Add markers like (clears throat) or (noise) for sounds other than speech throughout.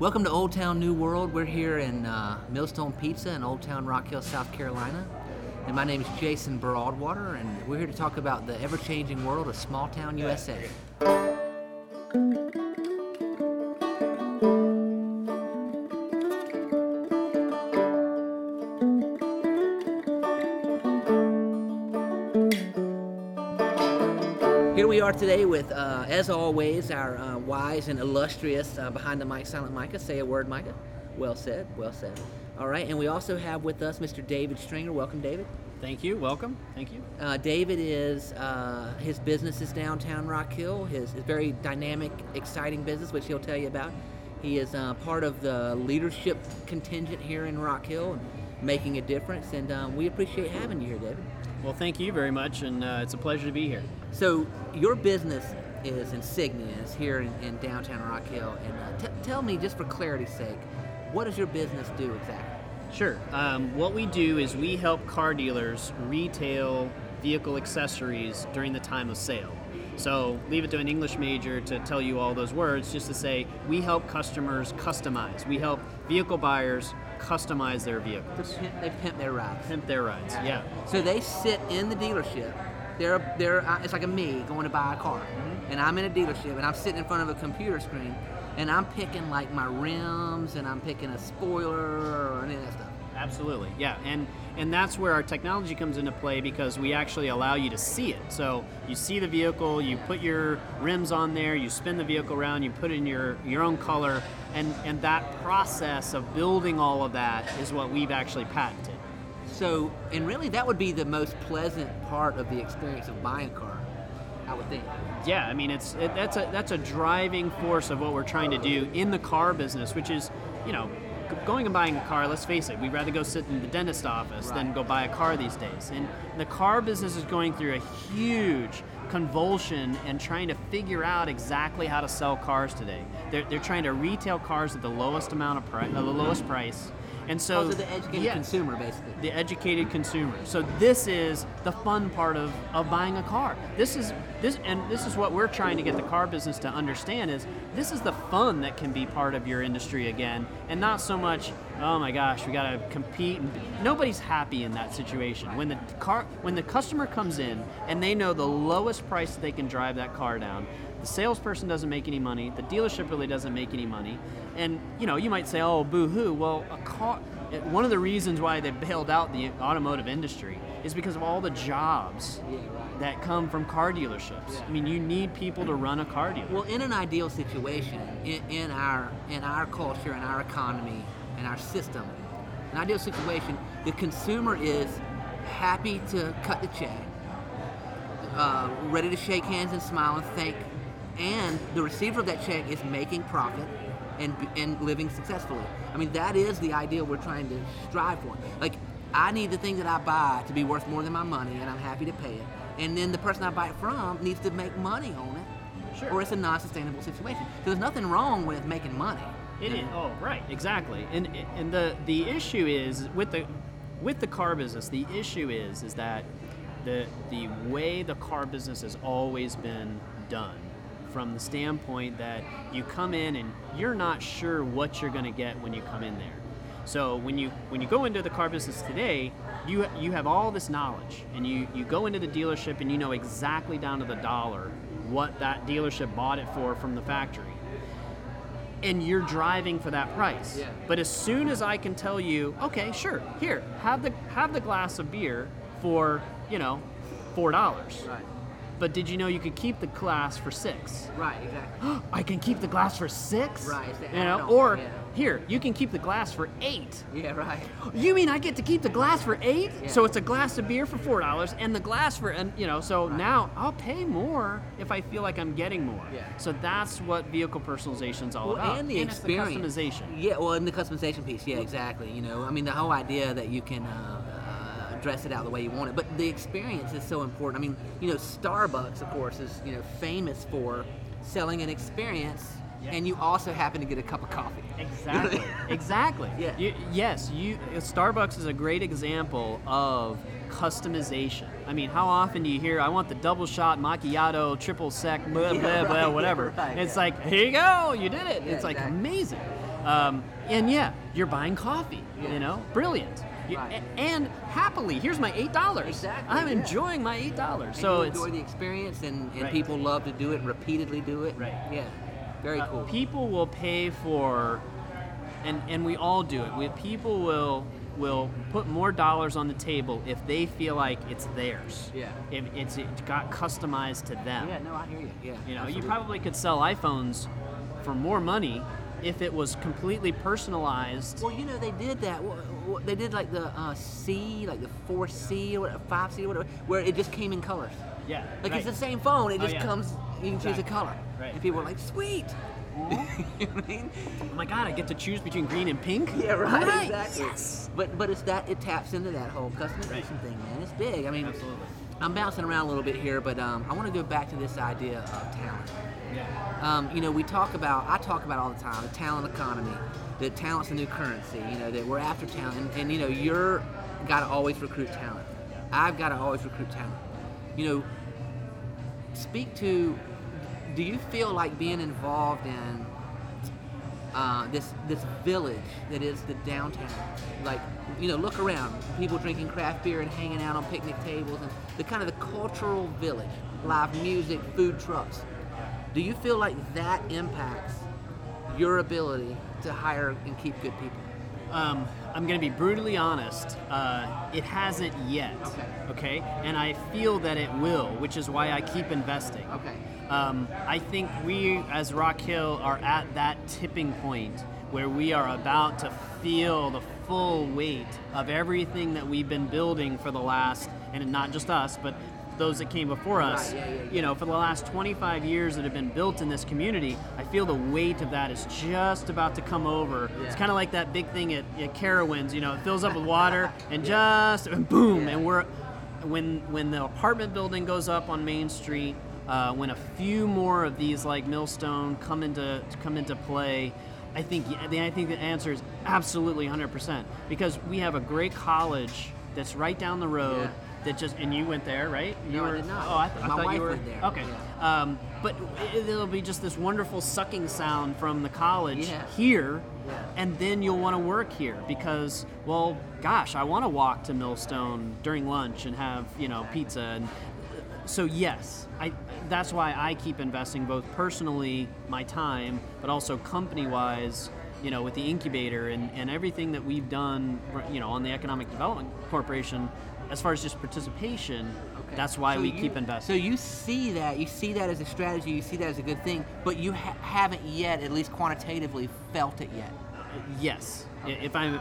Welcome to Old Town New World. We're here in uh, Millstone Pizza in Old Town Rock Hill, South Carolina. And my name is Jason Broadwater, and we're here to talk about the ever changing world of small town USA. Are today with, uh, as always, our uh, wise and illustrious uh, behind the mic, Silent Micah. Say a word, Micah. Well said, well said. All right, and we also have with us Mr. David Stringer. Welcome, David. Thank you. Welcome. Thank you. Uh, David is uh, his business is downtown Rock Hill. His, his very dynamic, exciting business, which he'll tell you about. He is uh, part of the leadership contingent here in Rock Hill, and making a difference. And um, we appreciate having you here, David. Well, thank you very much, and uh, it's a pleasure to be here. So your business is Insignia, is here in, in downtown Rock Hill. And uh, t- tell me, just for clarity's sake, what does your business do exactly? Sure. Um, what we do is we help car dealers retail vehicle accessories during the time of sale. So leave it to an English major to tell you all those words, just to say we help customers customize. We help vehicle buyers customize their vehicles, Pimp- They pimp their rides. pimp their rides. Yeah. So they sit in the dealership. They're they're it's like a me going to buy a car, mm-hmm. and I'm in a dealership and I'm sitting in front of a computer screen, and I'm picking like my rims and I'm picking a spoiler or any of that stuff. Absolutely, yeah, and and that's where our technology comes into play because we actually allow you to see it. So you see the vehicle, you put your rims on there, you spin the vehicle around, you put in your your own color, and and that process of building all of that is what we've actually patented. So and really that would be the most pleasant part of the experience of buying a car, I would think. Yeah, I mean it's it, that's a that's a driving force of what we're trying to do in the car business, which is you know going and buying a car. Let's face it, we'd rather go sit in the dentist office than go buy a car these days. And the car business is going through a huge convulsion and trying to figure out exactly how to sell cars today. They're, they're trying to retail cars at the lowest amount of price, uh, the lowest price. And so Also the educated yes consumer, basically. the educated consumer. So this is the fun part of, of buying a car. This is this and this is what we're trying to get the car business to understand is this is the fun that can be part of your industry again and not so much oh my gosh we got to compete nobody's happy in that situation when the car when the customer comes in and they know the lowest price they can drive that car down the salesperson doesn't make any money the dealership really doesn't make any money and you know you might say oh boo hoo well a car one of the reasons why they bailed out the automotive industry is because of all the jobs that come from car dealerships. I mean, you need people to run a car dealer. Well, in an ideal situation, in, in our in our culture, in our economy, in our system, an ideal situation, the consumer is happy to cut the check, uh, ready to shake hands and smile and thank, and the receiver of that check is making profit and and living successfully. I mean, that is the ideal we're trying to strive for. Like, I need the thing that I buy to be worth more than my money, and I'm happy to pay it. And then the person I buy it from needs to make money on it Sure. or it's a non-sustainable situation. So there's nothing wrong with making money. It is. Oh, right, exactly. And and the the issue is with the with the car business. The issue is is that the the way the car business has always been done, from the standpoint that you come in and you're not sure what you're going to get when you come in there. So when you when you go into the car business today, you you have all this knowledge, and you you go into the dealership and you know exactly down to the dollar what that dealership bought it for from the factory and you're driving for that price. Yeah. But as soon as I can tell you, okay, sure, here, have the have the glass of beer for, you know, four dollars. Right. But did you know you could keep the glass for six? Right. Exactly. (gasps) I can keep the glass for six? Right, You know, or yeah. Here, you can keep the glass for eight. yeah. Right. You mean I get to keep the glass for eight? Yeah. So it's a glass of beer for four dollars, and the glass for and you know. So Right. now I'll pay more if I feel like I'm getting more. Yeah. So that's what vehicle personalization is all Well, about. and the it's experience. the customization. Yeah. Well, and the customization piece. Yeah. Exactly. You know, I mean, the whole idea that you can. Uh, uh, dress it out the way you want it, but the experience is so important. I mean, you know, Starbucks, of course, is you know famous for selling an experience. And you also happen to get a cup of coffee. Exactly. (laughs) exactly. Yeah. You, yes, you. Starbucks is a great example of customization. I mean, how often do you hear, "I want the double shot macchiato, triple sec, blah (laughs) Yeah, blah blah, whatever"? (laughs) right, it's yeah. like, here you go, you did it. Yeah, it's like exactly. amazing. Um, and yeah, you're buying coffee. Yeah. You know, brilliant. You- Right. a- and happily, here's my eight dollars. Exactly, I'm yeah. enjoying my eight dollars. So you it's enjoy the experience, and, and Right. people love to do it, repeatedly do it. Right. Yeah. Very uh, cool. people will pay for, and and we all do it. We, people will will put more dollars on the table if they feel like it's theirs. Yeah. If it's it got customized to them. yeah. No, I hear you. Yeah. You know, absolutely. you probably could sell iPhones for more money if it was completely personalized. Well, you know, they did that. They did like the uh, C, like the 4C or 5C or whatever, where it just came in colors. Yeah. Like right. it's the same phone, it Oh, just yeah. comes, you can choose a color. Right. And people are like, sweet. (laughs) you know what I mean? Oh my god, I get to choose between green and pink? Yeah, right. Right, Exactly. Yes. But but it's that it taps into that whole customization Right. thing, man. It's big. I mean, Absolutely. I'm bouncing around a little bit here, but um, I want to go back to this idea of talent. Yeah. Um, you know, we talk about, I talk about all the time, the talent economy, that talent's the new currency, you know, that we're after talent. And, and you know, you're got to always recruit talent. I've got to always recruit talent. You know, speak to, do you feel like being involved in uh, this this village that is the downtown. Like, you know, look around. People drinking craft beer and hanging out on picnic tables and the kind of the cultural village, live music, food trucks. Do you feel like that impacts your ability to hire and keep good people? Um, I'm going to be brutally honest. Uh, it hasn't yet. Okay. Okay. And I feel that it will, which is why I keep investing. Okay. Um, I think we, as Rock Hill, are at that tipping point where we are about to feel the full weight of everything that we've been building for the last, and not just us, but those that came before us. Right, yeah, yeah, yeah. You know, for the last 25 years that have been built in this community, I feel the weight of that is just about to come over. It's kind of like that big thing at, at Carowinds. You know, it fills up with water (laughs) and just and boom, and we're when when the apartment building goes up on Main Street, uh, when a few more of these like Millstone come into come into play, I think I think the answer is absolutely 100% because we have a great college that's right down the road. That just and you went there, right? You No, I were, did not. Oh, I, th- I thought wife you were there, Okay, yeah. um, but it, it'll be just this wonderful sucking sound from the college Yeah. here, Yeah. and then you'll want to work here because, well, gosh, I want to walk to Millstone during lunch and have you know pizza, and so yes, I that's why I keep investing both personally my time, but also company-wise. You know, with the incubator and, and everything that we've done, you know, on the Economic Development Corporation, as far as just participation, Okay. that's why So we you- keep investing. So you see that, you see that as a strategy, you see that as a good thing, but you ha- haven't yet, at least quantitatively, felt it yet. Yes, I if I'm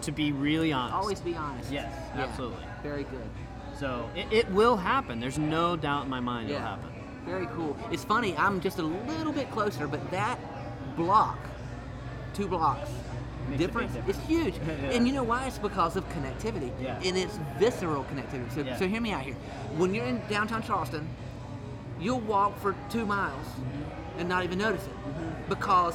to be really honest. Always be honest. Yes, Yeah. absolutely. Very good. So it, it will happen. There's no doubt in my mind it'll happen. Very cool. It's funny, I'm just a little bit closer, but that block, two blocks, Makes a big difference, it's huge. (laughs) Yeah. And you know why? It's because of connectivity. Yeah. And it's visceral connectivity. So, Yeah. so hear me out here. When you're in downtown Charleston, you'll walk for two miles Mm-hmm. and not even notice it because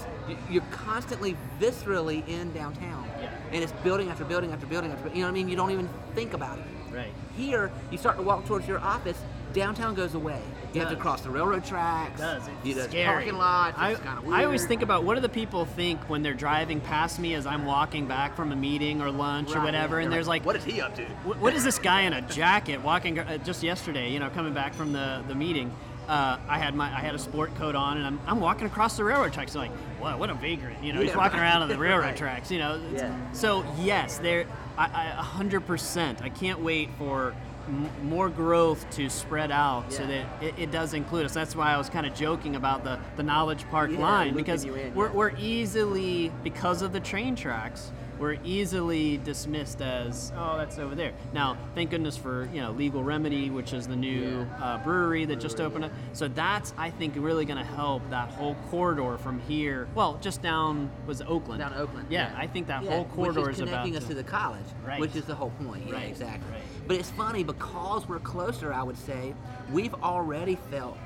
you're constantly viscerally in downtown. Yeah. And it's building after building after building after, you know what I mean? You don't even think about it. Right. Here, you start to walk towards your office, downtown goes away. You have to cross the railroad tracks. does. It's you know, scary. parking lots. I, It's kind of I always think about what do the people think when they're driving past me as I'm walking back from a meeting or lunch or whatever, and They're there's like, what is he up to? What, what is this guy in a jacket walking uh, just yesterday? You know, coming back from the, the meeting, uh, I had my I had a sport coat on, and I'm, I'm walking across the railroad tracks. Like, what what a vagrant! You know, he's walking right. around on the (laughs) railroad Right. tracks. You know, Yeah. so yes, there, I, I a hundred percent. I can't wait for m- more growth to spread out so that it, it does include us. That's why I was kind of joking about the the Knowledge Park Yeah, line because in, we're yeah. we're easily because of the train tracks we're easily dismissed as oh that's over there now thank goodness for you know legal remedy which is the new Yeah. uh, brewery that just Brewery, opened up so that's i think really going to help that whole corridor from here well just down was oakland Down Oakland. yeah, i think that Yeah, whole corridor which is is about connecting us to, the college, Right. which is the whole point. Yeah, Right, exactly. right. But it's funny because we're closer. I would say we've already felt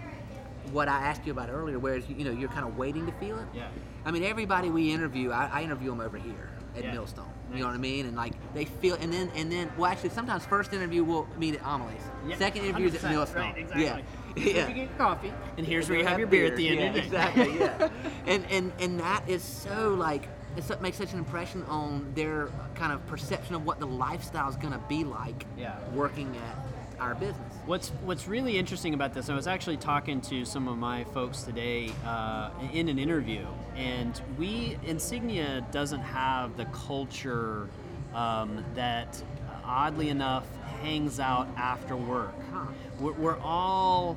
what I asked you about earlier, whereas you know you're kind of waiting to feel it. Yeah. I mean, everybody we interview, I, I interview them over here at Yeah. Millstone. You know what I mean? And like they feel, and then and then well, actually, sometimes first interview we'll meet at Amelie's. Second interview is at Millstone. right, exactly. Yeah. Yeah. you get coffee and here's where you Go have your beer at the end yeah, of the day Exactly, yeah. (laughs) and and and that is so like it makes such an impression on their kind of perception of what the lifestyle is going to be like Yeah. working at our business. What's What's really interesting about this, I was actually talking to some of my folks today uh, in an interview, and we Insignia doesn't have the culture um, that, oddly enough, hangs out after work. Huh. We're, we're all,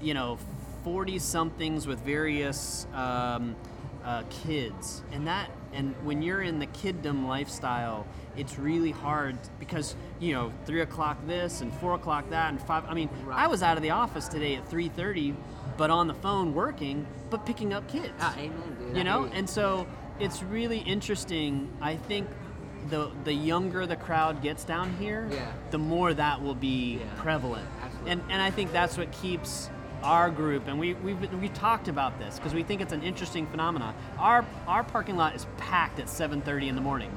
you know, forty somethings with various um, uh, kids, and that and when you're in the kiddom lifestyle, it's really hard because you know three o'clock this and four o'clock that and five. I mean, Right. I was out of the office today at three thirty, but on the phone working, but picking up kids Ah, amen, dude. You know and so it's really interesting i think the the younger the crowd gets down here Yeah. the more that will be Yeah. prevalent Absolutely. and and i think that's what keeps our group and we we've, we talked about this because we think it's an interesting phenomenon our our parking lot is packed at 7.30 in the morning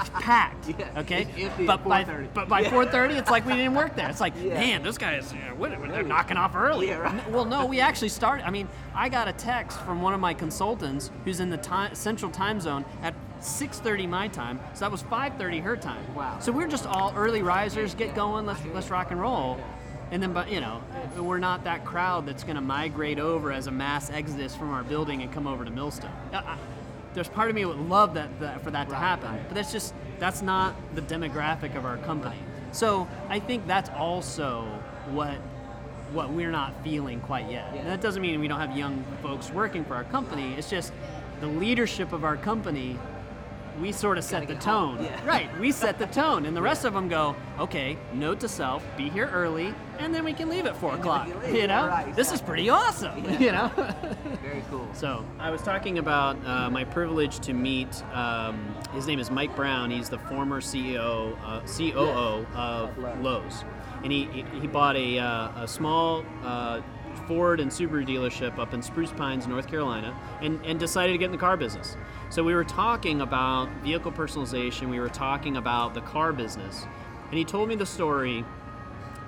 It's packed (laughs) okay it's but by 4:30. but by Yeah. 4.30 it's like we didn't work there it's like Yeah. man those guys you know, what, they're knocking off early Yeah, right. well, no, we actually started. I mean, I got a text from one of my consultants who's in the time, central time zone at 6:30 my time, so that was 5:30 her time. Wow. So we're just all early risers. Get going. Let's let's rock and roll. And then, but you know, we're not that crowd that's going to migrate over as a mass exodus from our building and come over to Millstone. I- There's part of me would love that, that for that to happen, right. but that's just that's not the demographic of our company. So I think that's also what what we're not feeling quite yet. Yeah. And that doesn't mean we don't have young folks working for our company. It's just the leadership of our company. We sort of set the tone. yeah. Right, we set the tone, and the rest of them go, okay, note to self, be here early, and then we can leave at four And o'clock. leave, You know, right, this is pretty awesome. Yeah. (laughs) You know. Very cool. So I was talking about uh, my privilege to meet. Um, his name is Mike Brown. He's the former CEO, uh, COO of Lowe's. And he he- he bought a, uh, a small. Ford and Subaru dealership up in Spruce Pines, North Carolina, and, and decided to get in the car business. So we were talking about vehicle personalization, we were talking about the car business, and he told me the story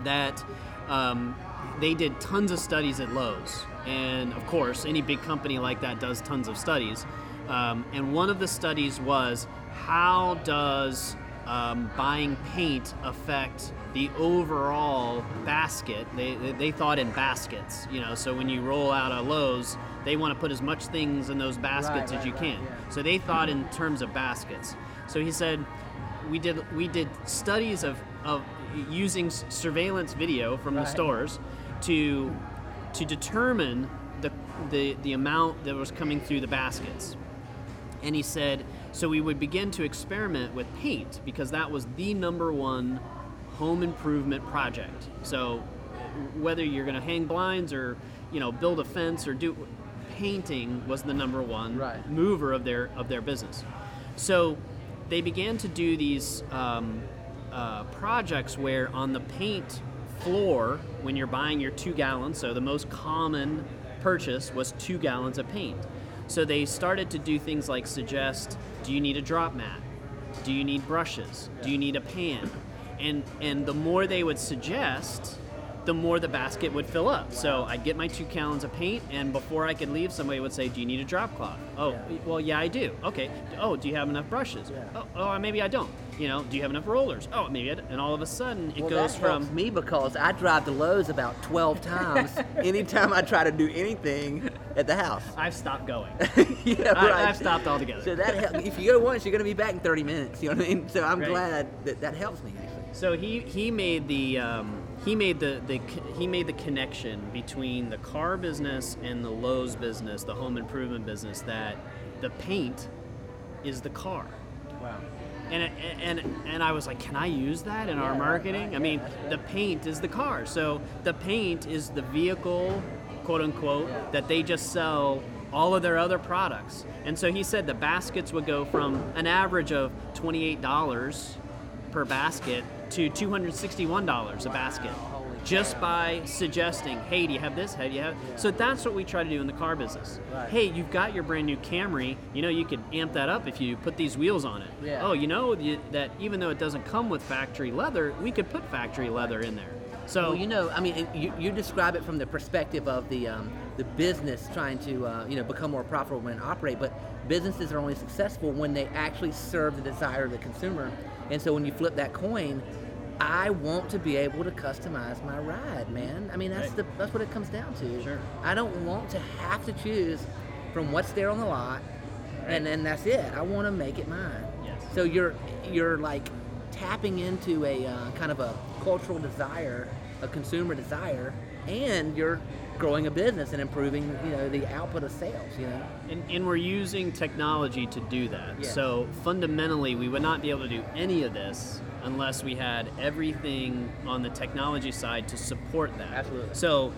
that um, they did tons of studies at Lowe's. And of course, any big company like that does tons of studies. Um, and one of the studies was how does um, buying paint affect the overall basket? They, they, they thought in baskets, you know, so when you roll out a Lowe's, they want to put as much things in those baskets Right, as you right, right, can. yeah. So they thought in terms of baskets. So he said, we did we did studies of, of using surveillance video from the stores to to determine the, the the amount that was coming through the baskets. And he said, so we would begin to experiment with paint because that was the number one home improvement project. So whether you're going to hang blinds or you know build a fence or do painting was the number one Right. mover of their of their business. So they began to do these um, uh, projects where on the paint floor, when you're buying your two gallons, so the most common purchase was two gallons of paint. So they started to do things like suggest, do you need a drop mat? Do you need brushes? Do you need a pan? And and the more they would suggest, the more the basket would fill up. So I'd get my two gallons of paint, and before I could leave, somebody would say, "Do you need a drop cloth?" Oh, Yeah. well, yeah, I do. Okay. Oh, do you have enough brushes? Yeah. Oh, oh, uh, maybe I don't. You know, do you have enough rollers? Oh, maybe I don't. And all of a sudden, it well, goes from helps me because I drive to Lowe's about 12 (laughs) times anytime I try to do anything at the house. I've stopped going. (laughs) yeah, I- right. I've stopped altogether. So that helps. If you go once, you're going to be back in 30 minutes. You know what I mean? So I'm Right. glad that that helps me actually. So he he made the um, he made the, the he made the connection between the car business and the Lowe's business, the home improvement business. That the paint is the car. Wow. And, and and I was like, can I use that in our Yeah, right, marketing? I yeah, mean, the paint is the car, so the paint is the vehicle, quote unquote, that they just sell all of their other products. And so he said the baskets would go from an average of twenty-eight dollars per basket to two hundred sixty-one dollars a basket, holy just by suggesting, hey, do you have this? Hey, do you have? So that's what we try to do in the car business. Right. Hey, you've got your brand new Camry. You know, you could amp that up if you put these wheels on it. Yeah. Oh, you know you, that even though it doesn't come with factory leather, we could put factory leather in there. So Well, you know, I mean, you, you describe it from the perspective of the um, the business trying to uh, you know become more profitable and operate, but businesses are only successful when they actually serve the desire of the consumer. And so when you flip that coin, I want to be able to customize my ride, man. I mean, that's Right. the that's what it comes down to. Sure. I don't want to have to choose from what's there on the lot, and then that's it. I want to make it mine. Yes. So you're you're like tapping into a uh, kind of a cultural desire, a consumer desire, and you're growing a business and improving you know the output of sales. You know. And, and we're using technology to do that. Yeah. So fundamentally, we would not be able to do any of this unless we had everything on the technology side to support that. Absolutely. So,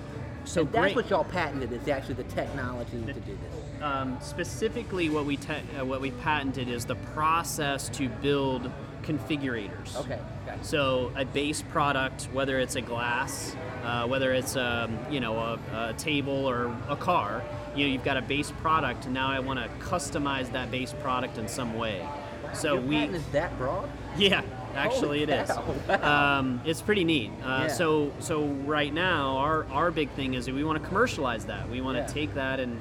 so And that's great. what y'all patented is actually the technology to do this. um, specifically, what we te- uh, what we patented is the process to build configurators. Okay, gotcha. So a base product, whether it's a glass, uh, whether it's um, you know a, a table or a car, you know you've got a base product. And now I want to customize that base product in some way. So Your we patent is that broad? yeah, actually Holy it is. (laughs) wow. Um, it's pretty neat. Uh, Yeah. So so right now our our big thing is that we want to commercialize that. We want to Yeah. take that and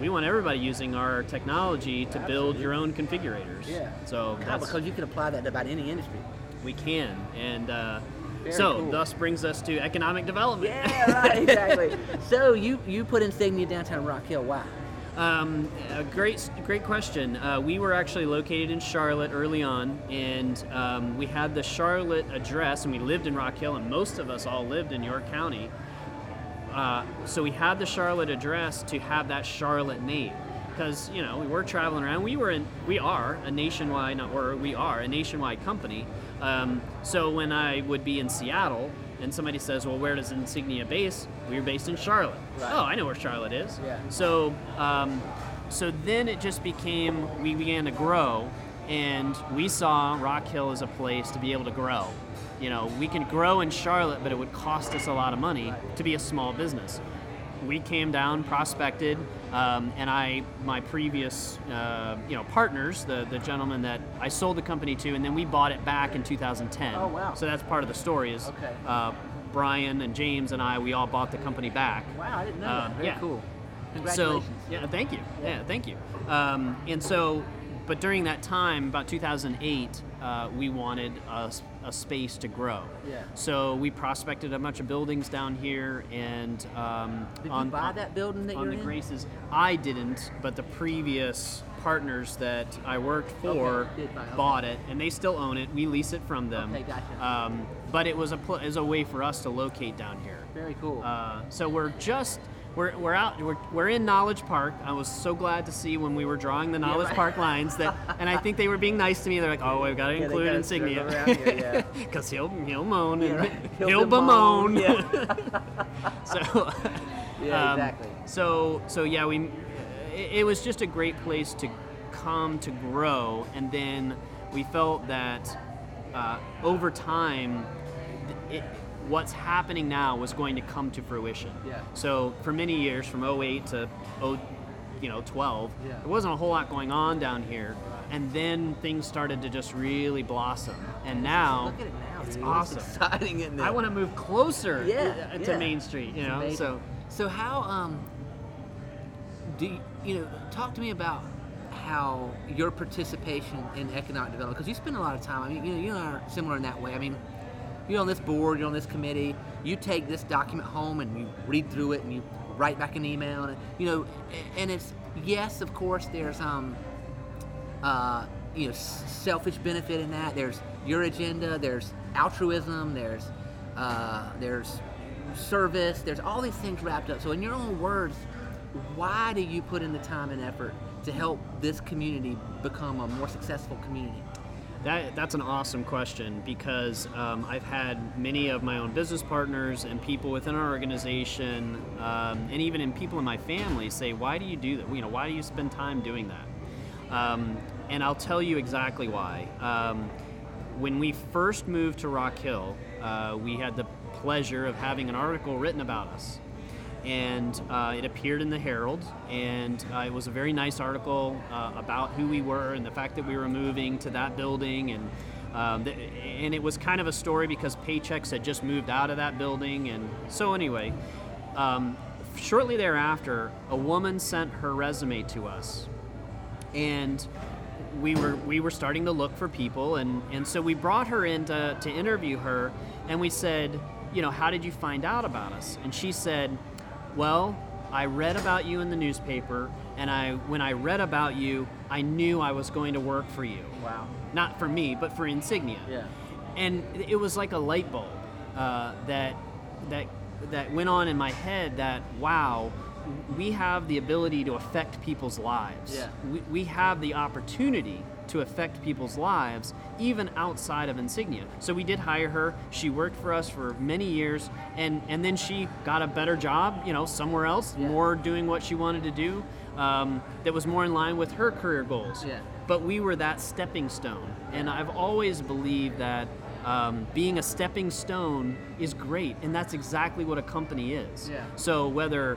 we want everybody using our technology to build your own configurators. Yeah. So God, because you can apply that to about any industry. we can and. Uh, so, cool. thus brings us to economic development. Yeah, right, exactly. (laughs) so you you put Insignia downtown Rock Hill. Why? Um, a great, great question. Uh, we were actually located in Charlotte early on, and um, we had the Charlotte address, and we lived in Rock Hill, and most of us all lived in York County. Uh, so we had the Charlotte address to have that Charlotte name, because you know we were traveling around. We were in, we are a nationwide, were, we are a nationwide company. Um, so when I would be in Seattle. And somebody says, "Well, where does Insignia base?" We're based in Charlotte. Right. Oh, I know where Charlotte is. Yeah. So, um, so then it just became we began to grow, and we saw Rock Hill as a place to be able to grow. You know, we can grow in Charlotte, but it would cost us a lot of money to be a small business. We came down, prospected, um, and I, my previous, uh, you know, partners, the the gentleman that I sold the company to, and then we bought it back in 2010. Oh, wow. So that's part of the story. Is Okay. uh, Brian and James and I, we all bought the company back. Wow, I didn't know Um, that. Very yeah. cool. So yeah, thank you. Yeah, thank you. Um, and so, but during that time, about 2008, uh, we wanted a, a space to grow. Yeah. So we prospected a bunch of buildings down here, and um, Did on you buy on- that building that on you're the in? Graces. I didn't, but the previous partners that I worked for Okay, buy, okay. bought it, and they still own it. We lease it from them. Okay, gotcha. Um, but it was a pl- it was a way for us to locate down here. Very cool. Uh, so we're just we're, we're out we're, we're in Knowledge Park. I was so glad to see when we were drawing the Knowledge right. Park lines that, and I think they were being nice to me. They're like, "Oh, we've got to Yeah, include insignia here, yeah. (laughs) because he'll he'll moan and right. (laughs) he'll, He'll bemoan." bemoan, (laughs) so Yeah, um, exactly. So so yeah, we it, it was just a great place to come to grow, and then we felt that uh, over time, it, what's happening now was going to come to fruition. Yeah. So for many years, from 08 to 0, you know 12, Yeah. there wasn't a whole lot going on down here, and then things started to just really blossom. And now Look at it now. it's dude. awesome. exciting, isn't? I want to move closer Yeah, to yeah. Main Street. You It's know, so so how um do you, you know talk to me about how your participation in economic development because you spend a lot of time. I mean, you know, you are similar in that way. I mean, you're on this board, you're on this committee. You take this document home and you read through it and you write back an email and you know, and it's yes, of course, there's um uh, you know, selfish benefit in that. There's your agenda. There's altruism. There's uh, there's service. There's all these things wrapped up. So, in your own words, why do you put in the time and effort to help this community become a more successful community? That, that's an awesome question because um, I've had many of my own business partners and people within our organization, um, and even in people in my family, say, "Why do you do that? You know, why do you spend time doing that?" Um, and I'll tell you exactly why. Um, when we first moved to Rock Hill, uh, we had the pleasure of having an article written about us and uh, it appeared in the Herald, and uh, it was a very nice article uh, about who we were and the fact that we were moving to that building, and Um, th- and it was kind of a story because Paychex had just moved out of that building. And so, anyway, um, shortly thereafter, a woman sent her resume to us. And we were we were starting to look for people and, and so we brought her in to, to interview her and we said, you know, how did you find out about us? And she said, Well, I read about you in the newspaper and I when I read about you, I knew I was going to work for you. Wow. Not for me, but for Insignia. Yeah. And it was like a light bulb uh, that that that went on in my head that wow, we have the ability to affect people's lives. Yeah. We, we have the opportunity to affect people's lives even outside of Insignia. So we did hire her. She worked for us for many years and and then she got a better job, you know, somewhere else, Yeah. more doing what she wanted to do. Um, that was more in line with her career goals Yeah. but we were that stepping stone. And I've always believed that um, being a stepping stone is great, and that's exactly what a company is. Yeah. So whether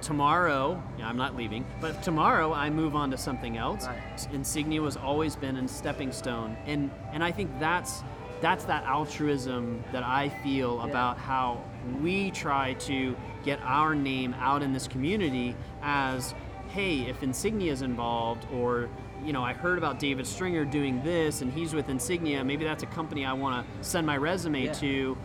tomorrow, yeah, I'm not leaving, but tomorrow I move on to something else, Right. Insignia has always been a stepping stone, and and I think that's that's that altruism that I feel Yeah. about how we try to get our name out in this community as hey if insignia is involved or you know i heard about david stringer doing this and he's with insignia maybe that's a company i want to send my resume Yeah. to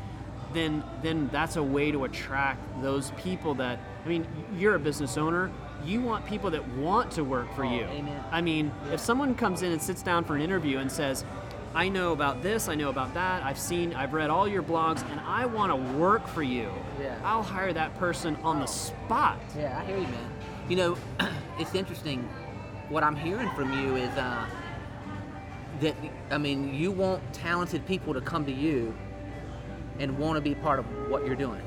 then then that's a way to attract those people that i mean you're a business owner you want people that want to work for Oh, you amen. i mean Yeah. if someone comes in and sits down for an interview and says i know about this i know about that i've seen i've read all your blogs and i want to work for you Yeah. i'll hire that person on the spot Yeah, I hear you, man. You know, (clears throat) it's interesting. What I'm hearing from you is uh, that I mean, you want talented people to come to you and want to be part of what you're doing.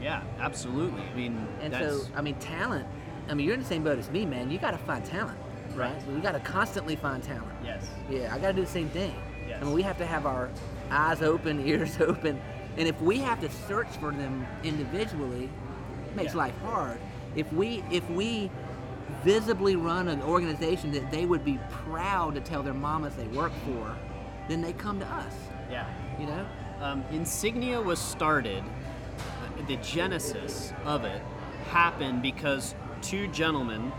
yeah absolutely i mean And that's so, I mean, talent. I mean, you're in the same boat as me, man. You got to find talent, right? So you got to constantly find talent. yes Yeah, I got to do the same thing. Yes. I mean, we have to have our eyes open, (laughs) ears open, and if we have to search for them individually, it makes Yeah. life hard. If we if we visibly run an organization that they would be proud to tell their mamas they work for, then they come to us. yeah You know? um, Insignia was started, uh, the genesis of it happened because two gentlemen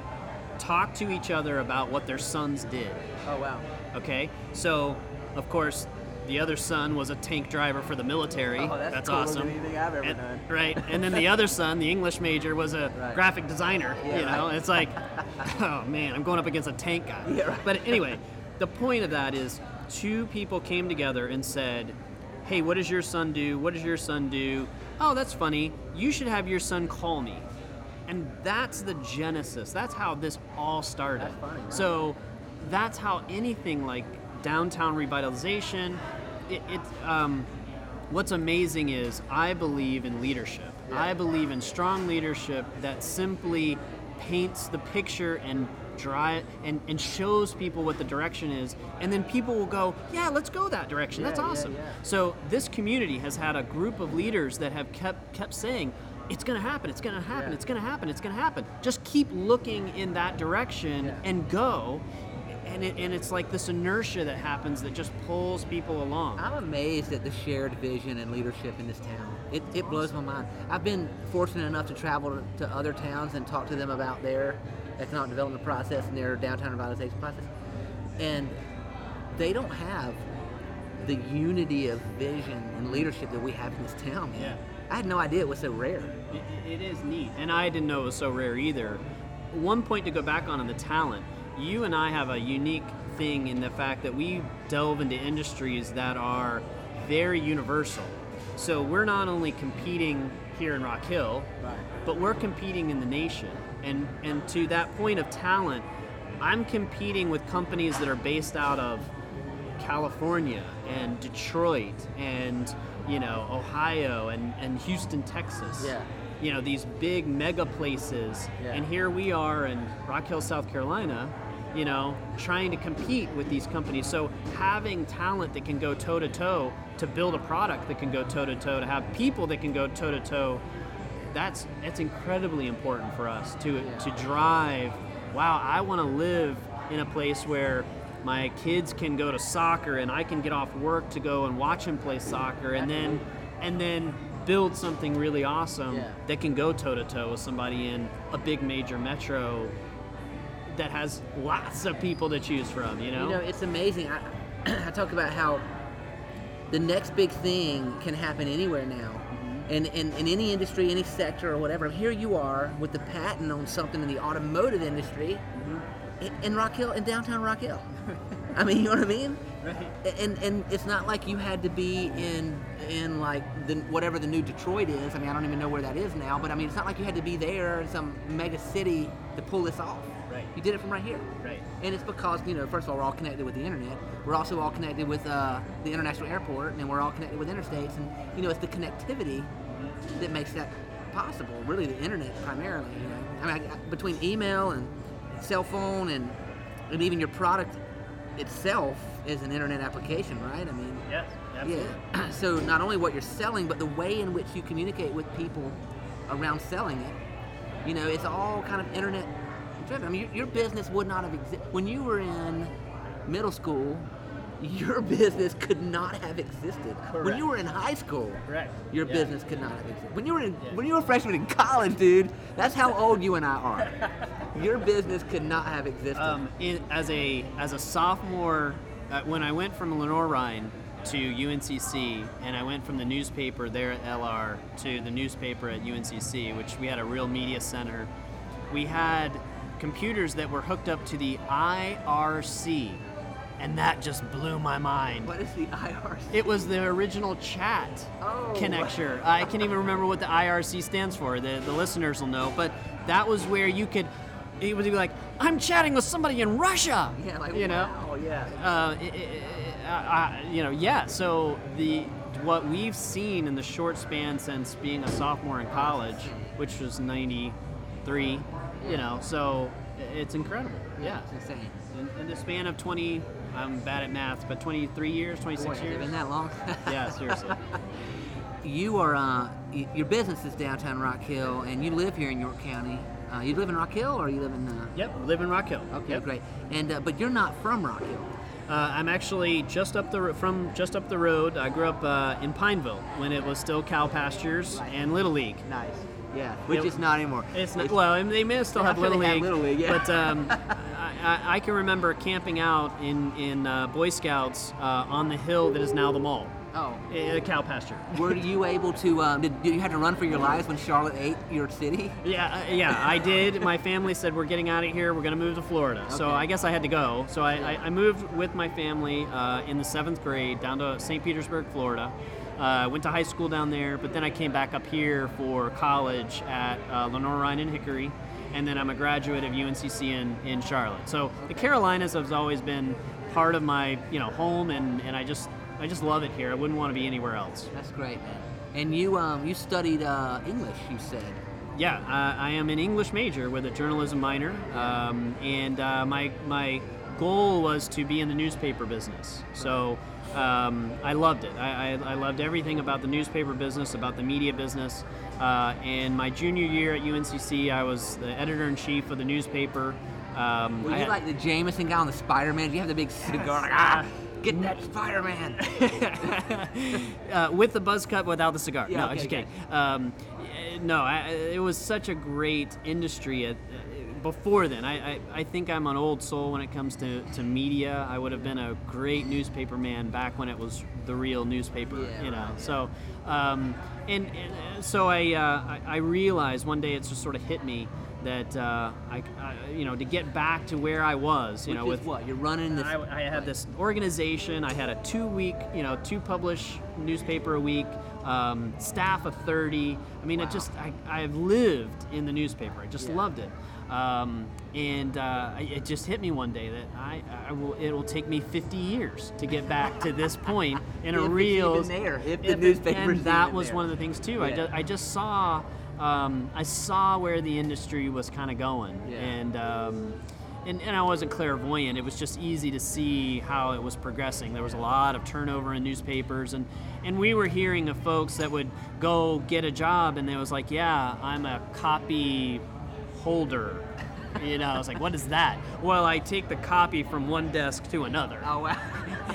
talked to each other about what their sons did. Oh wow. Okay? So, of course, the other son was a tank driver for the military. Oh, that's than awesome. anything I've ever And- done. Right. And then the other son, the English major, was a (laughs) Right. graphic designer. Yeah, you know, right. it's like, (laughs) oh man, I'm going up against a tank guy. Yeah, right. But anyway, the point of that is two people came together and said, hey, what does your son do? What does your son do? Oh, that's funny. You should have your son call me. And that's the genesis. That's how this all started. That's funny, right. So that's how anything like downtown revitalization, it, it um, what's amazing is I believe in leadership. I believe in strong leadership that simply paints the picture and drive and, and shows people what the direction is and then people will go yeah let's go that direction that's Yeah, yeah, awesome yeah. so this community has had a group of leaders that have kept kept saying it's going to happen it's going to happen Yeah. it's going to happen it's going to happen just keep looking in that direction Yeah. and go and, it, and it's like this inertia that happens that just pulls people along I'm amazed at the shared vision and leadership in this town. It, it blows my mind. I've been fortunate enough to travel to, other towns and talk to them about their economic development process and their downtown revitalization process. And they don't have the unity of vision and leadership that we have in this town, man. Yeah. I had no idea it was so rare. It- it is neat, and I didn't know it was so rare either. One point to go back on in the talent, you and I have a unique thing in the fact that we delve into industries that are very universal. So we're not only competing here in Rock Hill, Right. but we're competing in the nation. And and to that point of talent, I'm competing with companies that are based out of California and Detroit and you know Ohio and, and Houston, Texas. Yeah. You know these big mega places, Yeah. and here we are in Rock Hill, South Carolina. You know, trying to compete with these companies. So having talent that can go toe to toe to build a product that can go toe to toe, to have people that can go toe to toe, that's that's incredibly important for us to to drive. Wow, I want to live in a place where my kids can go to soccer and I can get off work to go and watch him play soccer and then and then build something really awesome Yeah. that can go toe to toe with somebody in a big major metro that has lots of people to choose from, you know? You know, it's amazing. I, (clears throat) I talk about how the next big thing can happen anywhere now. In, in, in any industry, any sector, or whatever. Here you are with the patent on something in the automotive industry in, in Rock Hill, in downtown Rock Hill. I mean, you know what I mean? Right. And and it's not like you had to be in in like the whatever the new Detroit is. I mean, I don't even know where that is now. But I mean, it's not like you had to be there in some mega city to pull this off. Right. You did it from right here. Right. And it's because, you know, first of all, we're all connected with the internet. We're also all connected with uh, the international airport, and we're all connected with interstates. And, you know, it's the connectivity that makes that possible. Really, the internet primarily. You know, I mean, I, between email and cell phone and, and even your product itself is an internet application, right? I mean, Yes, yeah. (clears throat) so not only what you're selling, but the way in which you communicate with people around selling it. You know, it's all kind of internet driven. I mean, your, your business would not have existed when you were in middle school. (laughs) Your business could not have existed when you were in high school. Correct. Your Yeah. business could not have existed when you were in, Yeah. when you were a freshman in college, dude. That's how old you and I are. (laughs) Your business could not have existed. um, in, as a as a sophomore, uh, when I went from Lenoir-Rhyne to UNCC, and I went from the newspaper there at LR to the newspaper at UNCC, which we had a real media center. We had computers that were hooked up to the IRC, and that just blew my mind. what is the IRC? It was the original chat Oh. connector. I can't even remember what the IRC stands for. The, the listeners will know, but that was where you could. It would be like, I'm chatting with somebody in Russia. Yeah, like you know, wow, yeah. uh, i- i- i- I- you know, yeah. So the what we've seen in the short span since being a sophomore in college, which was '93, you know, so it's incredible. Yeah, It's insane. in, in the span of 20, I'm bad at math, but 23 years, 26 Boy, it years. been that long? (laughs) Yeah, seriously. you are uh, your business is downtown Rock Hill, and you live here in York County. Uh, you live in Rock Hill, or you live in? Uh, Yep, live in Rock Hill. okay, Yep. great. And uh, but you're not from Rock Hill. Uh, I'm actually just up the from just up the road. I grew up uh, in Pineville when it was still cow pastures and Little League. Nice. Yeah, which It- is not anymore. It's not well. and They may still have Little League, Little League, yeah. but um, (laughs) I, I, I can remember camping out in in uh, Boy Scouts uh, on the hill that is now the mall, Oh, a cow pasture. (laughs) were you able to? Um, did, did you have to run for your lives when Charlotte ate your city? Yeah, uh, yeah, I did. My family said we're getting out of here. We're going to move to Florida. So I guess I had to go. So I, I, I moved with my family uh, in the seventh grade down to St. Petersburg, Florida. Uh, went to high school down there, but then I came back up here for college at uh, Lenoir-Rhyne and Hickory, and then I'm a graduate of UNCC in, in Charlotte. So the Carolinas has always been part of my you know home, and, and I just I just love it here. I wouldn't want to be anywhere else. That's great, man. And you um, you studied uh, English, you said. Yeah, uh, I am an English major with a journalism minor, um, and uh, my my goal was to be in the newspaper business. So um, I loved it. I, I, I loved everything about the newspaper business, about the media business. Uh, and my junior year at UNCC, I was the editor in chief of the newspaper. Um, Were you had- like the Jameson guy on the Spider-Man? Do you have the big cigar? Like, ah, get that Spider-Man. (laughs) uh, with the buzz cut, without the cigar. Yeah, no, okay, I'm just okay. kidding. Um, no, I, it was such a great industry. At, before then, I, I, I think I'm an old soul when it comes to, to media. I would have been a great newspaper man back when it was the real newspaper, Yeah, you know. right. So, um, and, and uh, so I, uh, I I realized one day it just sort of hit me that uh, I, I, you know, to get back to where I was, you Which know, with what you're running this. I, I had this organization. I had a two-week, you know, two publish newspaper a week, um, staff of 30. I mean, it just I, I've lived in the newspaper. I just Yeah. loved it. Um, and uh, it just hit me one day that I, I will. It will take me 50 years to get back to this point in (laughs) If a real. there, if the it- newspaper's and that was there. one of the things too. I just I just saw. Um, I saw where the industry was kind of going, Yeah. and um, and, and I wasn't clairvoyant. It was just easy to see how it was progressing. There was a lot of turnover in newspapers, and, and we were hearing of folks that would go get a job, and they was like, "Yeah, I'm a copy holder," (laughs) You know, I was like, what is that? Well, I take the copy from one desk to another. Oh wow.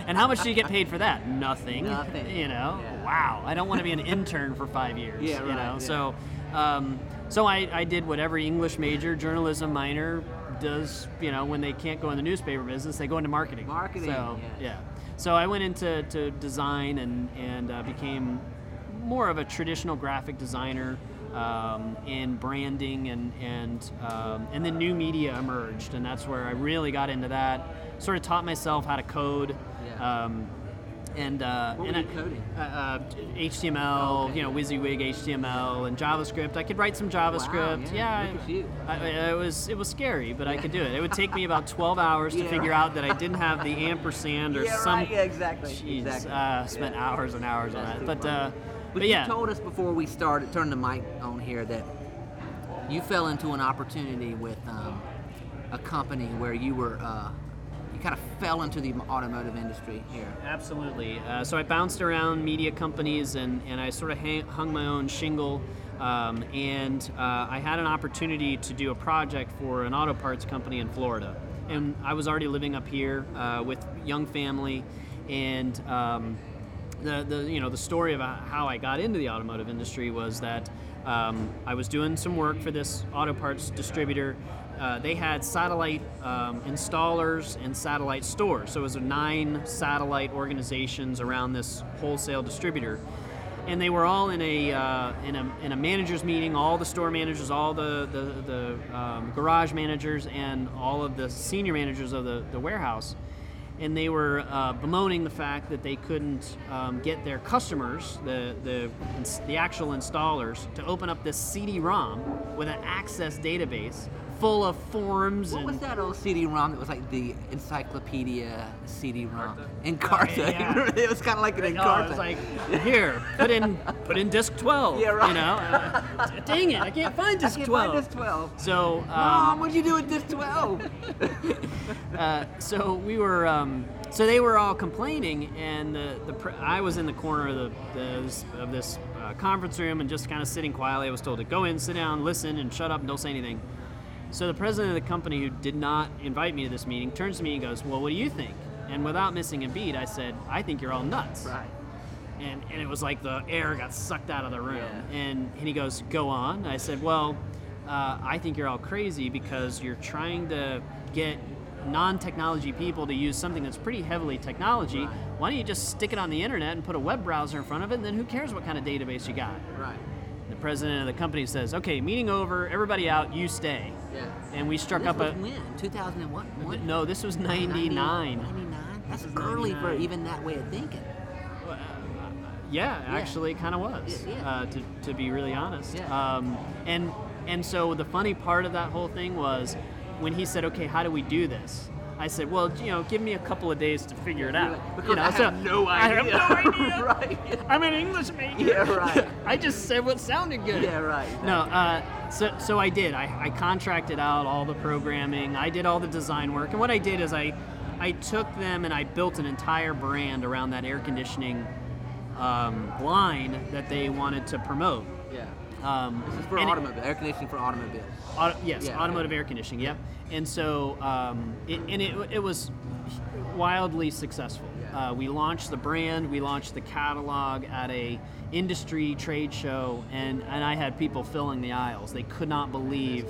And how much do you get paid for that? Nothing. Nothing. You know. Yeah. Wow. I don't want to be an intern for five years. Yeah, You right, know. yeah. So, um, so I, I did what every English major, journalism minor does. You know, when they can't go in the newspaper business, they go into marketing. Marketing, So yes. yeah. So I went into to design and and uh, became more of a traditional graphic designer um, in branding and and um, and then new media emerged and that's where I really got into that. Sort of taught myself how to code. Yeah. Um, and uh, What and I- coding? Uh, uh, HTML, Okay. you know, WYSIWYG HTML and JavaScript. I could write some JavaScript. yeah. yeah you. I, I- it was it was scary, but I could do it. It would take me about 12 (laughs) hours to Yeah, figure right. out that I didn't have the ampersand or (laughs) yeah, some. right. Yeah, exactly. Jeez, exactly. uh, spent Yeah. hours and hours on That's that. But uh, But, but you told us before we started, turned the mic on here, that you fell into an opportunity with um, a company where you were, uh, you kind of fell into the automotive industry here. Absolutely. Uh, so I bounced around media companies and, and I sort of hang, hung my own shingle. Um, and uh, I had an opportunity to do a project for an auto parts company in Florida. And I was already living up here uh, with young family. And um, the, the you know the story about how I got into the automotive industry was that um, I was doing some work for this auto parts distributor. Uh, they had satellite um, installers and satellite stores, so it was nine satellite organizations around this wholesale distributor, and they were all in a uh, in a in a managers meeting. All the store managers, all the the, the um, garage managers, and all of the senior managers of the, the warehouse and they were uh, bemoaning the fact that they couldn't um, get their customers, the, the, the actual installers, to open up this CD-ROM with an access database full of forms What and was that old CD-ROM that was like the encyclopedia CD-ROM? Encarta. yeah. (laughs) it was kind of like an Oh, Encarta. it was like, here, put in put in disc 12. Yeah, right. You know, uh, (laughs) dang it, I can't find I disc can't 12. find this 12. So, um, Mom, what'd you do with this 12? (laughs) uh, so we were um, so they were all complaining and the, the pr- I was in the corner of the, the of this uh, conference room and just kind of sitting quietly I was told to go in sit down listen and shut up and don't say anything so the president of the company who did not invite me to this meeting turns to me and goes well what do you think and without missing a beat I said I think you're all nuts right. and, and it was like the air got sucked out of the room. Yeah. And, and he goes, Go on. I said, Well, uh, I think you're all crazy because you're trying to get non technology people to use something that's pretty heavily technology. Right. Why don't you just stick it on the internet and put a web browser in front of it, and then who cares what kind of database you got? Right. The president of the company says, Okay, meeting over, everybody out, you stay. Yeah. And we struck This up a. when? 2001? What? No, this was 99. 99? That's early for even that way of thinking. Yeah, actually, it kind of was. Yeah, yeah. Uh, to, to be really honest. Yeah. Um, and and so the funny part of that whole thing was when he said, "Okay, how do we do this?" I said, "Well, you know, give me a couple of days to figure it out." Because you know, I so- have no I have idea. no (laughs) idea. right. I'm an English major. Yeah, right. (laughs) I just said what sounded good. Yeah, right. No, uh, so so I did. I, I contracted out all the programming. I did all the design work, and what I did is I I took them and I built an entire brand around that air conditioning um, line that they wanted to promote. Yeah. Um, This is for and it- automobile, air conditioning for automobiles. Auto, yes, Yeah, automotive air conditioning. Yep. And so, um, it, and it, it was wildly successful. Yeah. Uh, we launched the brand, we launched the catalog at a industry trade show, and and I had people filling the aisles. They could not believe.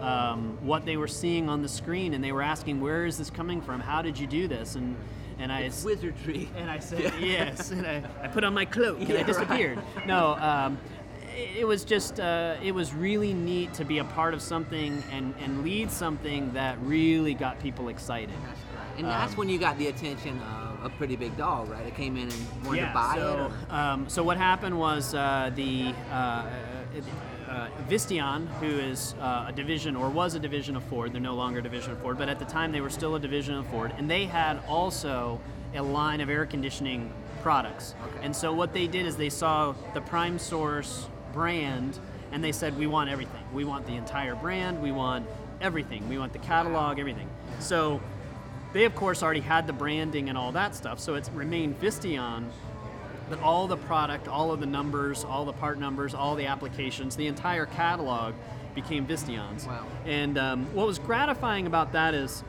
Um, what they were seeing on the screen, and they were asking, "Where is this coming from? How did you do this?" And and I It's wizardry. and I said, (laughs) yes. And I, I put on my cloak and Yeah, I right. disappeared. No, um, it, it was just, uh, it was really neat to be a part of something and, and lead something that really got people excited. That's right. And that's Um, when you got the attention of a pretty big dog, right? It came in and wanted to buy so, it. Or, Um, so what happened was uh, the uh, uh, Visteon, who is uh, a division or was a division of Ford, they're no longer a division of Ford, but at the time they were still a division of Ford, and they had also a line of air conditioning products. Okay. And so what they did is they saw the Prime Source brand, and they said, "We want everything. We want the entire brand. We want everything. We want the catalog, everything." So they of course already had the branding and all that stuff, so it's remained Visteon, but all the product, all of the numbers, all the part numbers, all the applications, the entire catalog became Visteons. Wow. And um, what was gratifying about that is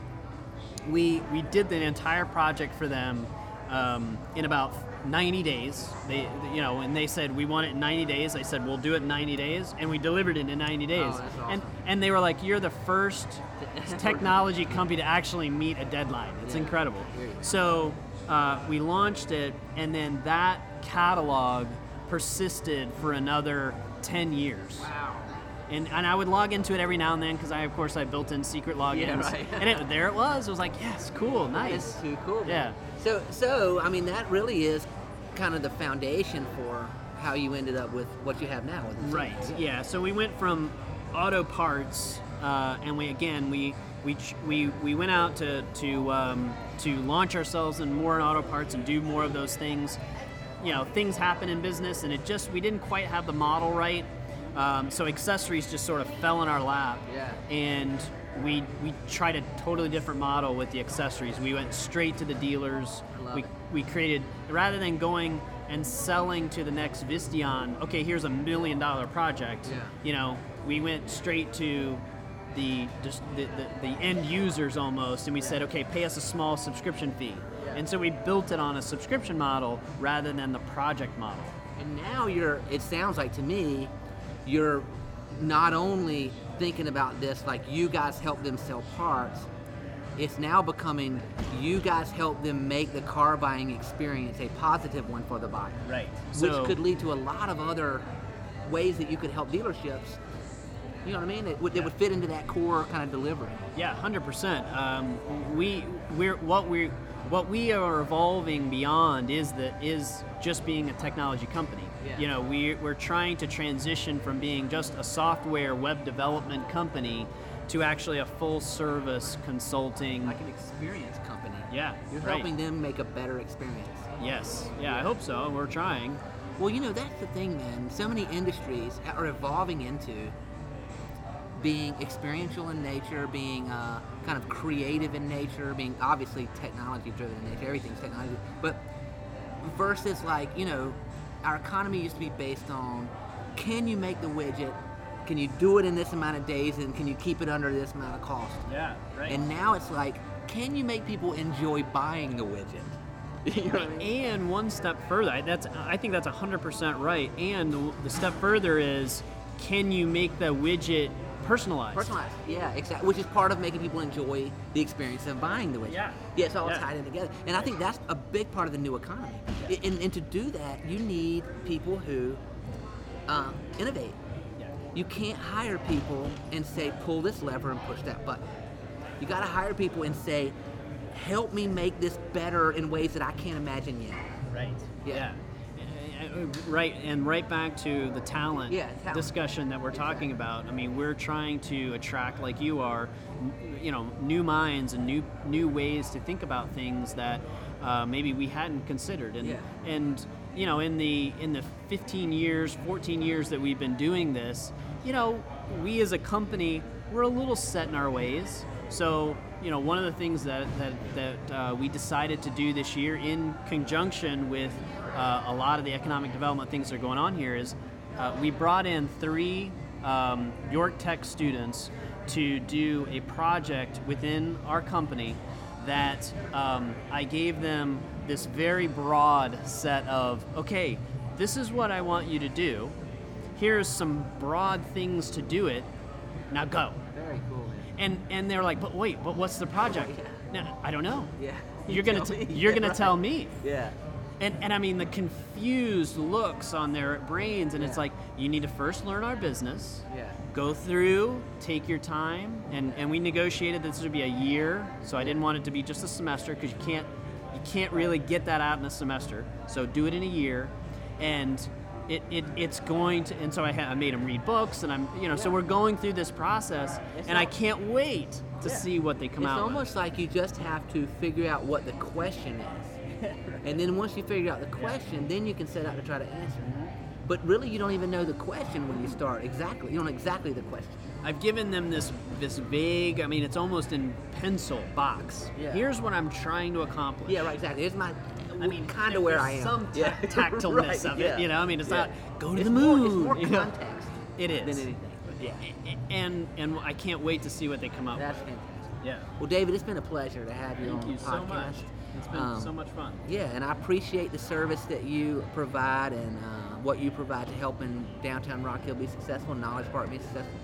we we did the entire project for them um, in about 90 days. They, you know, and they said we want it in 90 days. I said we'll do it in 90 days, and we delivered it in 90 days. Oh, that's And awesome. and they were like, "You're the first (laughs) technology company to actually meet a deadline. It's Yeah. incredible." There you go. So uh, we launched it, and then that catalog persisted for another 10 years Wow. And, and I would log into it every now and then because I, of course, I built in secret logins. Yeah, right. (laughs) and it, there it was. It was like, yes, cool, That's nice. too cool. Yeah. So, so I mean, that really is kind of the foundation for how you ended up with what you have now. With Right. Yeah. So we went from auto parts, uh, and we again we we ch- we we went out to to um, to launch ourselves in more in auto parts and do more of those things. You know, things happen in business, and it just we didn't quite have the model right. Um, so accessories just sort of fell in our lap. Yeah. And we we tried a totally different model with the accessories. We went straight to the dealers. We it. we created rather than going and selling to the next Visteon. Okay, here's a million dollar project. Yeah. You know, we went straight to the just the, the, the end users almost, and we said, okay, pay us a small subscription fee. Yeah. And so we built it on a subscription model rather than the project model. And now you're, it sounds like to me, you're not only thinking about this like you guys help them sell parts, it's now becoming you guys help them make the car buying experience a positive one for the buyer. Right. Which could lead to a lot of other ways that you could help dealerships. You know what I mean? It would, it would fit into that core kind of delivery. Yeah, hundred percent. Um, we we're what we what we are evolving beyond is that is just being a technology company. Yeah. You know, we we're trying to transition from being just a software web development company to actually a full service consulting. Like an experience company. yeah, You're right. helping them make a better experience. Yes. Yeah, I hope so. We're trying. Well, you know, that's the thing, man. So many industries are evolving into being experiential in nature, being uh, kind of creative in nature, being obviously technology driven in nature. Everything's technology. But versus, like, you know, our economy used to be based on can you make the widget? Can you do it in this amount of days? And can you keep it under this amount of cost? Yeah. Right. And now it's like, can you make people enjoy buying the widget? (laughs) you know what I mean? And one step further, I- that's I think that's hundred percent right. And the, the step further is, can you make the widget personalized? Personalized, yeah, exactly. Which is part of making people enjoy the experience of buying the widget. Yeah. yeah, it's all Yeah. tied in together, and I think that's a big part of the new economy. I- And, and to do that, you need people who um, innovate. Yeah. You can't hire people and say pull this lever and push that button. You got to hire people and say, help me make this better in ways that I can't imagine yet. Right. Yeah. Yeah. Uh, Right, and right back to the talent, Yeah, talent. discussion that we're talking about. I mean, we're trying to attract, like you are, you know, new minds and new new ways to think about things that uh, maybe we hadn't considered. And Yeah. and you know, in the in the 15 years, 14 years that we've been doing this, you know, we as a company, we're a little set in our ways. So, you know, one of the things that that, that uh, we decided to do this year, in conjunction with uh, a lot of the economic development things that are going on here, is uh, we brought in three um, York Tech students to do a project within our company that um, I gave them this very broad set of okay, this is what I want you to do. Here's some broad things to do it. Now go. Very cool, man. And and they're like, but wait, but what's the project? (laughs) Yeah. No, I don't know. Yeah. You're gonna (laughs) tell t- me. you're Yeah, gonna (laughs) right. tell me. Yeah. And, and I mean the confused looks on their brains, and it's like you need to first learn our business, Yeah. go through, take your time, and, and we negotiated this would be a year, so I didn't want it to be just a semester because you can't you can't really get that out in a semester. So do it in a year, and it, it it's going to. And so I, ha- I made them read books, and I'm you know so we're going through this process, It's and I can't wait to Yeah. see what they come it's out It's almost like you just have to figure out what the question is. And then once you figure out the question, then you can set out to try to answer. Mm-hmm. But really, you don't even know the question when you start exactly. You don't know exactly the question. I've given them this this vague. I mean, it's almost in pencil box. Yeah. Here's what I'm trying to accomplish. Yeah, right, exactly. Here's my, I mean, kind of where I am. Some ta- (laughs) Yeah. tactileness Right, of yeah. it, you know. I mean, it's Yeah. not go to It's the more- moon. it's more you know? context It is than anything. Yeah. and and I can't wait to see what they come up That's with. That's fantastic. Yeah. Well, David, it's been a pleasure to have you Thank on you the so podcast. much. It's been Um, so much fun. Yeah, and I appreciate the service that you provide and uh, what you provide to helping downtown Rock Hill be successful, Knowledge Park be successful.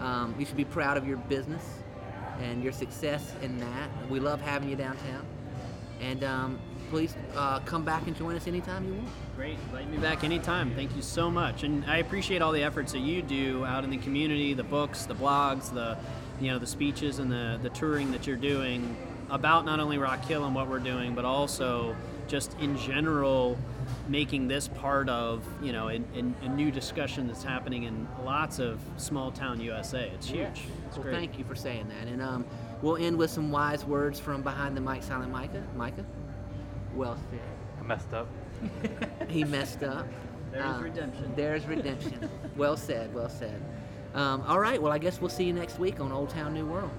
Um, you should be proud of your business and your success in that. We love having you downtown. And um, please uh, come back and join us anytime you want. Great. Invite me back anytime. Thank you so much. And I appreciate all the efforts that you do out in the community, the books, the blogs, the you know, the speeches and the, the touring that you're doing about not only Rock Hill and what we're doing, but also just in general making this part of, you know, a, a, a new discussion that's happening in lots of small town USA. It's huge. It's well, great. thank you for saying that. And um, we'll end with some wise words from behind the mic, Silent Micah. Micah? Well said. I messed up. (laughs) he messed up. There's Uh, redemption. There's redemption. (laughs) well said, well said. Um, all right, well, I guess we'll see you next week on Old Town New World.